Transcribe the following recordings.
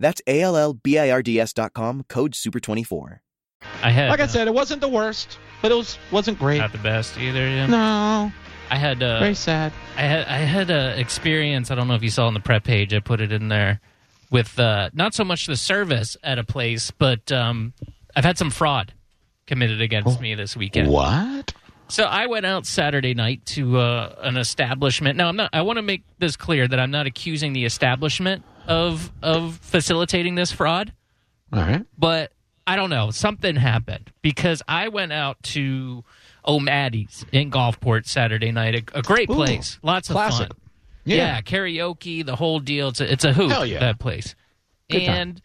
That's A L L B I R D S.com, code SUPER24. I had, Like I uh, said, it wasn't the worst, but it was wasn't great. not the best either. Yeah. No, I had uh, very sad. I had I had a experience. I don't know if you saw on the prep page. I put it in there with uh, not so much the service at a place, but um, I've had some fraud committed against me this weekend. What? So I went out Saturday night to uh, an establishment. Now I'm not. I want to make this clear that I'm not accusing the establishment of of facilitating this fraud, All right. but I don't know. Something happened because I went out to O'Maddy's in Gulfport Saturday night. A, a great Ooh, place, lots of classic. fun. Yeah. karaoke, the whole deal. It's a, it's a hoot. Yeah. That place, Good time.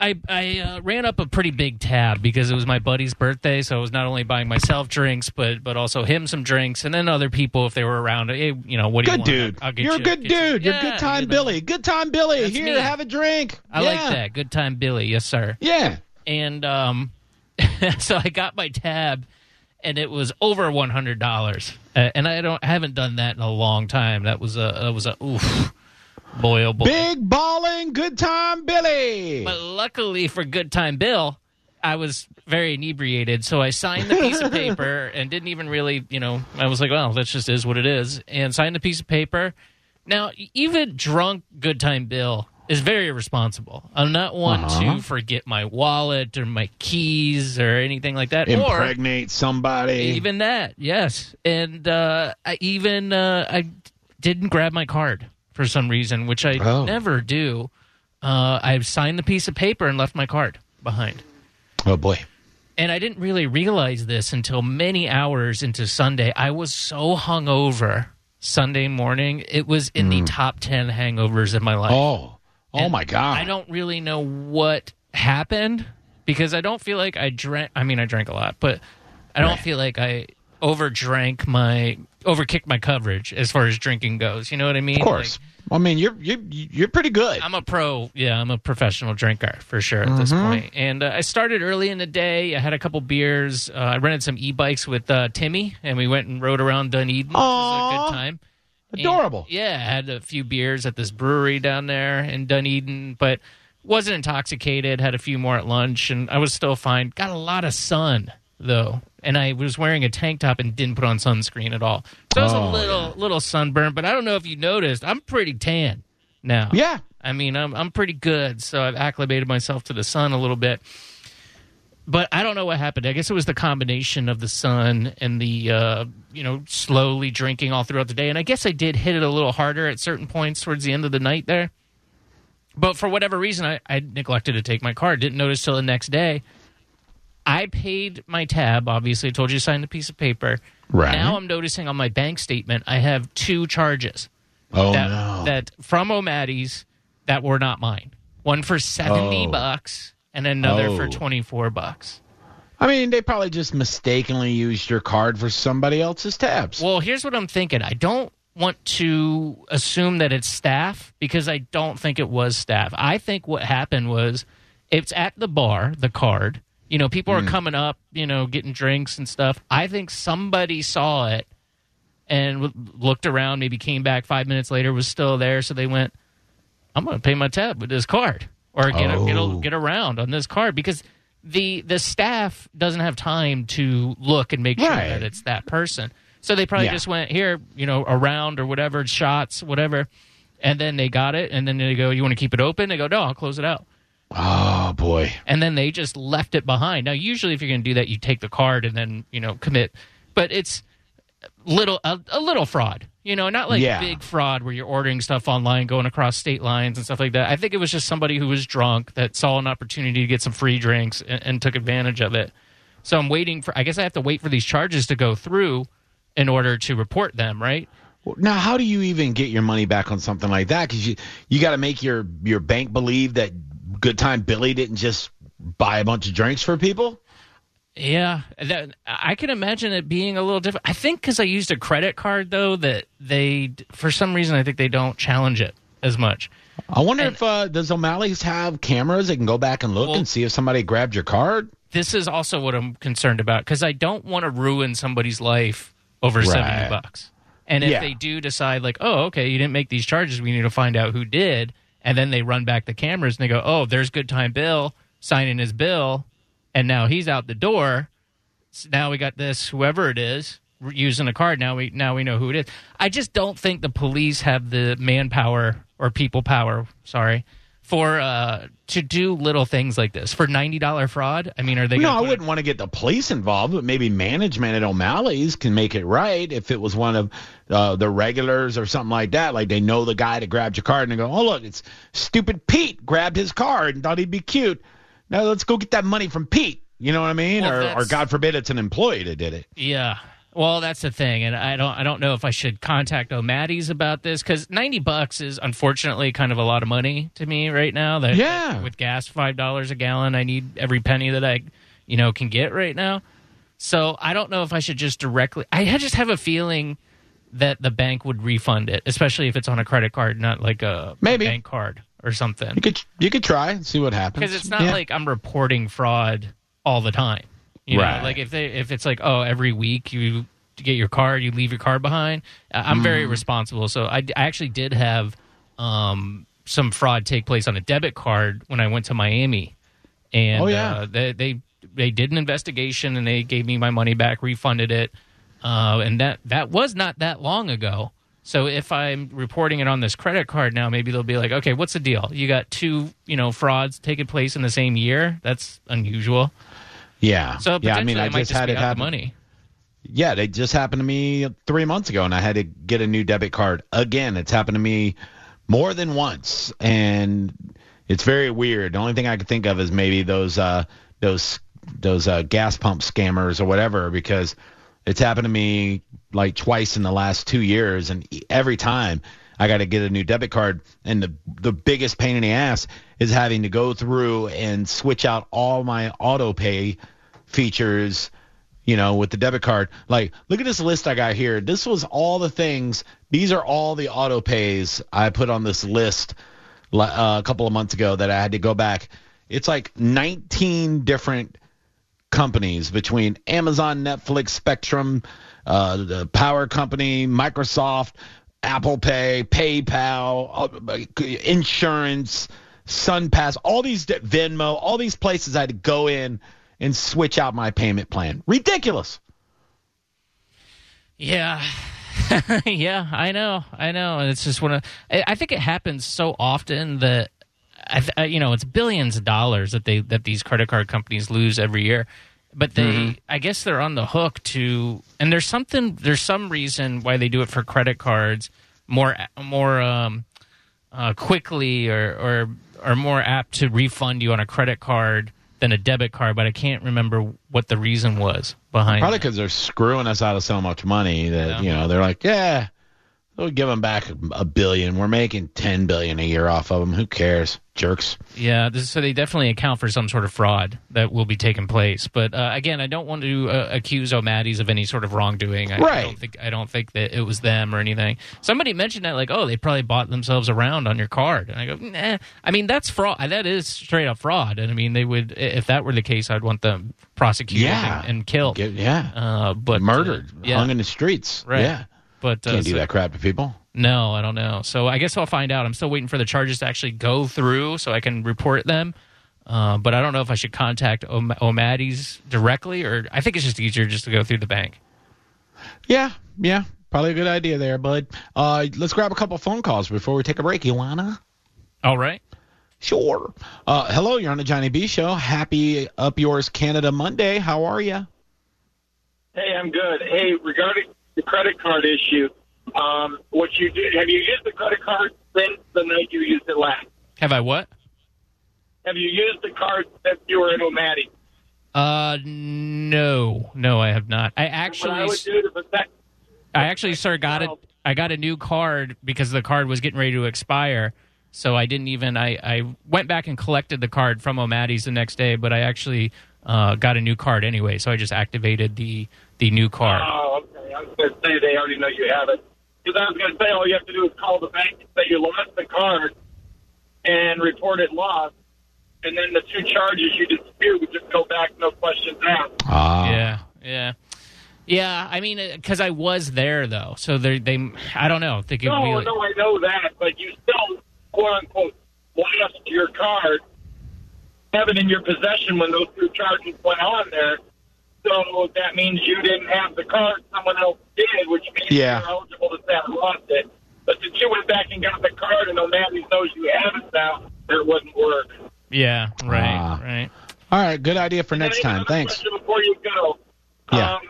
I, I uh, ran up a pretty big tab because it was my buddy's birthday, so I was not only buying myself drinks, but but also him some drinks, and then other people if they were around. Hey, you know what do Good you want? dude. I'll get You're you- a good dude. You're Yeah, good time you know. Billy. Good time Billy. That's Here, me. have a drink. I yeah. like that. Good time, Billy. Yes, sir. Yeah. and um, so I got my tab, and it was over one hundred dollars, uh, and I don't I haven't done that in a long time. That was a that was a oof, boy oh boy. Big balling, good time Billy. But luckily for Good Time Bill, I was very inebriated, so I signed the piece of paper and didn't even really, you know, I was like, well, that just is what it is, and signed the piece of paper. Now, even drunk Good Time Bill is very irresponsible. I'm not one Uh-huh. to forget my wallet or my keys or anything like that. Or Impregnate somebody. even that, yes. And uh, I even uh, I didn't grab my card for some reason, which I Oh. never do. Uh, I signed the piece of paper and left my card behind. oh boy. And I didn't really realize this until many hours into Sunday. I was so hungover Sunday morning. It was in the top 10 hangovers of my life. Oh. Oh And my God. I don't really know what happened because I don't feel like I drank. I mean, I drank a lot, but I don't Right. feel like I overdrank my overkicked my coverage as far as drinking goes. You know what I mean? Of course. I mean, you're you're you're pretty good. I'm a pro. Yeah, I'm a professional drinker for sure at this point. And uh, I started early in the day. I had a couple beers. Uh, I rented some e-bikes with uh, Timmy, and we went and rode around Dunedin. Which was a good time. And, Adorable. yeah, I had a few beers at this brewery down there in Dunedin, but wasn't intoxicated. Had a few more at lunch, and I was still fine. Got a lot of sun though, and I was wearing a tank top and didn't put on sunscreen at all. So I was Oh, a little little sunburned, but I don't know if you noticed. I'm pretty tan now. Yeah. I mean, I'm I'm pretty good, so I've acclimated myself to the sun a little bit. But I don't know what happened. I guess it was the combination of the sun and the uh, you know slowly drinking all throughout the day. And I guess I did hit it a little harder at certain points towards the end of the night there. But for whatever reason, I, I neglected to take my card. Didn't notice till the next day. I paid my tab. Obviously, I told you to sign the piece of paper. Right. Now I'm noticing on my bank statement I have two charges Oh that, no. that from O'Maddy's that were not mine. One for seventy Oh. bucks and another for Oh. twenty four bucks. I mean, they probably just mistakenly used your card for somebody else's tabs. Well, here's what I'm thinking. I don't want to assume that it's staff because I don't think it was staff. I think what happened was it's at the bar, the card. You know, people Hmm. are coming up, you know, getting drinks and stuff. I think somebody saw it and w- looked around, maybe came back five minutes later, was still there. So they went, I'm going to pay my tab with this card or get, a, get, Oh. a, get around on this card because the the staff doesn't have time to look and make sure Right. that it's that person. So they probably Yeah. just went here, you know, around or whatever, shots, whatever. And then they got it. And then they go, You want to keep it open? They go, No, I'll close it out. Oh boy. And then they just left it behind. Now, usually, if you're going to do that, you take the card and then, you know, commit. But it's little a, a little fraud, you know, not like Yeah. big fraud where you're ordering stuff online, going across state lines and stuff like that. I think it was just somebody who was drunk that saw an opportunity to get some free drinks and, and took advantage of it. So I'm waiting for. I guess I have to wait for these charges to go through in order to report them, right? Now, how do you even get your money back on something like that? Because you you got to make your your bank believe that Good Time Billy didn't just buy a bunch of drinks for people. Yeah, that, I can imagine it being a little different. I think because I used a credit card though that they, for some reason, I think they don't challenge it as much. I wonder and, if uh, does O'Malley's have cameras that can go back and look well, and see if somebody grabbed your card. This is also what I'm concerned about because I don't want to ruin somebody's life over right. seventy bucks. And if yeah. they do decide, like, oh, okay, you didn't make these charges, we need to find out who did, and then they run back the cameras and they go, oh, there's good time Bill signing his bill, and now he's out the door. So now we got this whoever it is using a card. Now we now we know who it is. I just don't think the police have the manpower or people power. Sorry. For uh, to do little things like this for ninety dollar fraud, I mean, are they? No, I wouldn't it- want to get the police involved, but maybe management at O'Malley's can make it right if it was one of uh, the regulars or something like that. Like they know the guy that grabbed your card and they go, "Oh look, it's stupid Pete grabbed his card and thought he'd be cute." Now let's go get that money from Pete. You know what I mean? Well, or, or God forbid it's an employee that did it. Yeah. Well, that's the thing, and I don't I don't know if I should contact O'Maddy's about this because ninety bucks is unfortunately kind of a lot of money to me right now. That yeah, with gas five dollars a gallon, I need every penny that I you know can get right now. So I don't know if I should just directly. I just have a feeling that the bank would refund it, especially if it's on a credit card, not like a, Maybe. bank card or something. You could you could try and see what happens because it's not yeah. like I'm reporting fraud all the time. You right. Know? Like if they if it's like oh every week you get your card you leave your card behind. I'm mm. very responsible, so I, I actually did have um, some fraud take place on a debit card when I went to Miami, and oh, yeah. uh, they, they they did an investigation and they gave me my money back, refunded it, uh, and that that was not that long ago. So if I'm reporting it on this credit card now, maybe they'll be like, okay, what's the deal? You got two, you know, frauds taking place in the same year. That's unusual. Yeah. So yeah, I mean, I just, just had it happen. Money. Yeah, it just happened to me three months ago, and I had to get a new debit card again. It's happened to me more than once, and it's very weird. The only thing I could think of is maybe those uh, those those uh, gas pump scammers or whatever, because it's happened to me like twice in the last two years, and every time I got to get a new debit card, and the the biggest pain in the ass is having to go through and switch out all my auto pay features you know, with the debit card. Like, look at this list I got here. This was all the things. These are all the auto pays I put on this list uh, a couple of months ago that I had to go back. It's like 19 different companies between Amazon, Netflix, Spectrum, uh, the power company, Microsoft, Apple Pay, PayPal, uh, insurance, SunPass, all these Venmo, all these places I had to go in and switch out my payment plan. Ridiculous. Yeah. yeah, I know. I know. It's just one of I think it happens so often that I, you know, it's billions of dollars that they that these credit card companies lose every year. But they mm-hmm. I guess they're on the hook to and there's something there's some reason why they do it for credit cards more more um, uh, quickly or or are more apt to refund you on a credit card than a debit card, but I can't remember what the reason was behind. Probably because they're screwing us out of so much money that yeah. you know they're like, yeah, we'll give them back a billion. We're making ten billion a year off of them. Who cares? Jerks. Yeah, this, so they definitely account for some sort of fraud that will be taking place. But uh, again, I don't want to uh, accuse O'Maddy's of any sort of wrongdoing. I, right. I don't think I don't think that it was them or anything. Somebody mentioned that like, oh, they probably bought themselves around on your card, and I go, nah. I mean, that's fraud. That is straight up fraud. And I mean, they would if that were the case, I'd want them prosecuted yeah. and, and killed. Get, yeah, uh, but murdered, uh, yeah. hung in the streets. Right. Yeah. But uh, can't do so, that crap to people. No, I don't know. So I guess I'll find out. I'm still waiting for the charges to actually go through so I can report them. Uh, but I don't know if I should contact o- O'Maddy's directly or I think it's just easier just to go through the bank. Yeah, yeah. Probably a good idea there, bud. Uh, let's grab a couple phone calls before we take a break. You wanna? All right. Sure. Uh, hello, you're on the Johnny B Show. Happy Up Yours Canada Monday. How are you? Hey, I'm good. Hey, regarding the credit card issue, um, what you do? Have you used the credit card since the night you used it last? Have I what? Have you used the card since you were in O'Malley? Uh, no, no, I have not. I actually, I, would do to protect, I actually, sir, got it. I got a new card because the card was getting ready to expire. So I didn't even. I, I went back and collected the card from O'Maddy's the next day, but I actually uh, got a new card anyway. So I just activated the the new card. Oh, okay. I was going to say they already know you have it. Because I was going to say all you have to do is call the bank and say you lost the card and report it lost. And then the two charges you dispute would just go back, no questions asked. Ah. Yeah, yeah, yeah. I mean, because I was there though, so they they. I don't know. They could No, be like- no, I know that, but you still, quote unquote, lost your card, have it in your possession when those two charges went on there. So that means you didn't have the card, someone else did, which means Yeah. you're eligible to say I lost it. But since you went back and got the card and O'Malley knows you have it now, that wouldn't work. Yeah, right, Ah. right. All right, good idea for And next time. Thanks. Before you go, Yeah. um,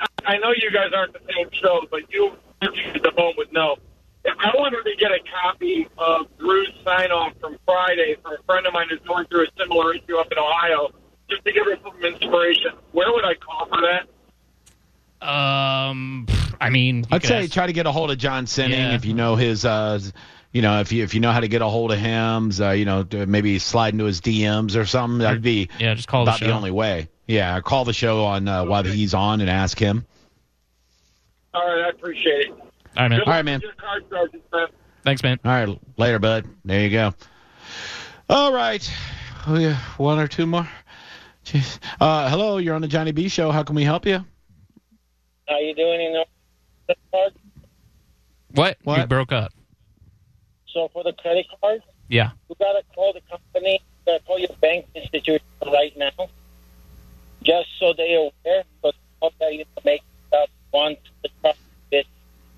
I- I know you guys aren't the same show, but you, at the phone would know. If I wanted to get a copy of Drew's sign off from Friday from a friend of mine who's going through a similar issue up in Ohio, just to give her some inspiration, where would I call for that? Um, I mean, I'd say ask- try to get a hold of John Sinning Yeah. if you know his. Uh, you know, if you if you know how to get a hold of him, uh, you know, maybe slide into his DMs or something. That'd be yeah, just call the about show. the only way. Yeah, call the show on uh, while he's on and ask him. All right, I appreciate it. All right, man. Good All right, man. Your card charges, man. Thanks, man. All right, later, bud. There you go. All right, oh, yeah, one or two more. Jeez. Uh, hello, you're on the Johnny B Show. How can we help you? How you doing? in know, the card? What? what? You broke up. So for the credit card, Yeah. you gotta call the company, you gotta call your bank institution right now, just so they're aware, but how that you make that want the trust bit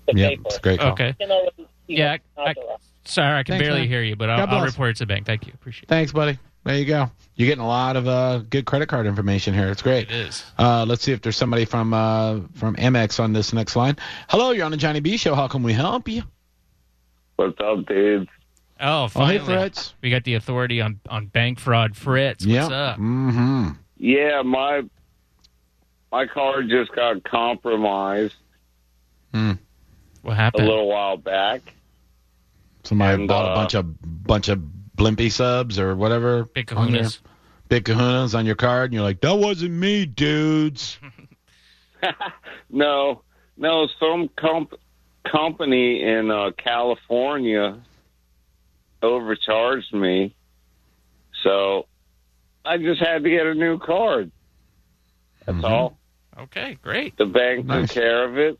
the Yeah, paper. it's great call. Okay. You can already see Yeah, what's I- Sorry, I can Thanks, barely man. hear you, but I'll, I'll report it to the bank. Thank you. Appreciate it. Thanks, buddy. There you go. You're getting a lot of uh, good credit card information here. It's great. It is. Uh, let's see if there's somebody from uh, from Amex on this next line. Hello, you're on the Johnny B Show. How can we help you? What's up, dudes? Oh, Oh, hey, Fritz. We got the authority on, on bank fraud. Fritz, what's Yep. up? Mm-hmm. Yeah, my my car just got compromised What happened? a little while back. Somebody And, bought a uh, bunch of bunch of Blimpie subs or whatever. Big on your- big kahunas on your card, and you're like, that wasn't me, dudes. No, no, some comp- company in uh, California overcharged me, so I just had to get a new card. That's Mhm. all. Okay, great. The bank Nice. took care of it.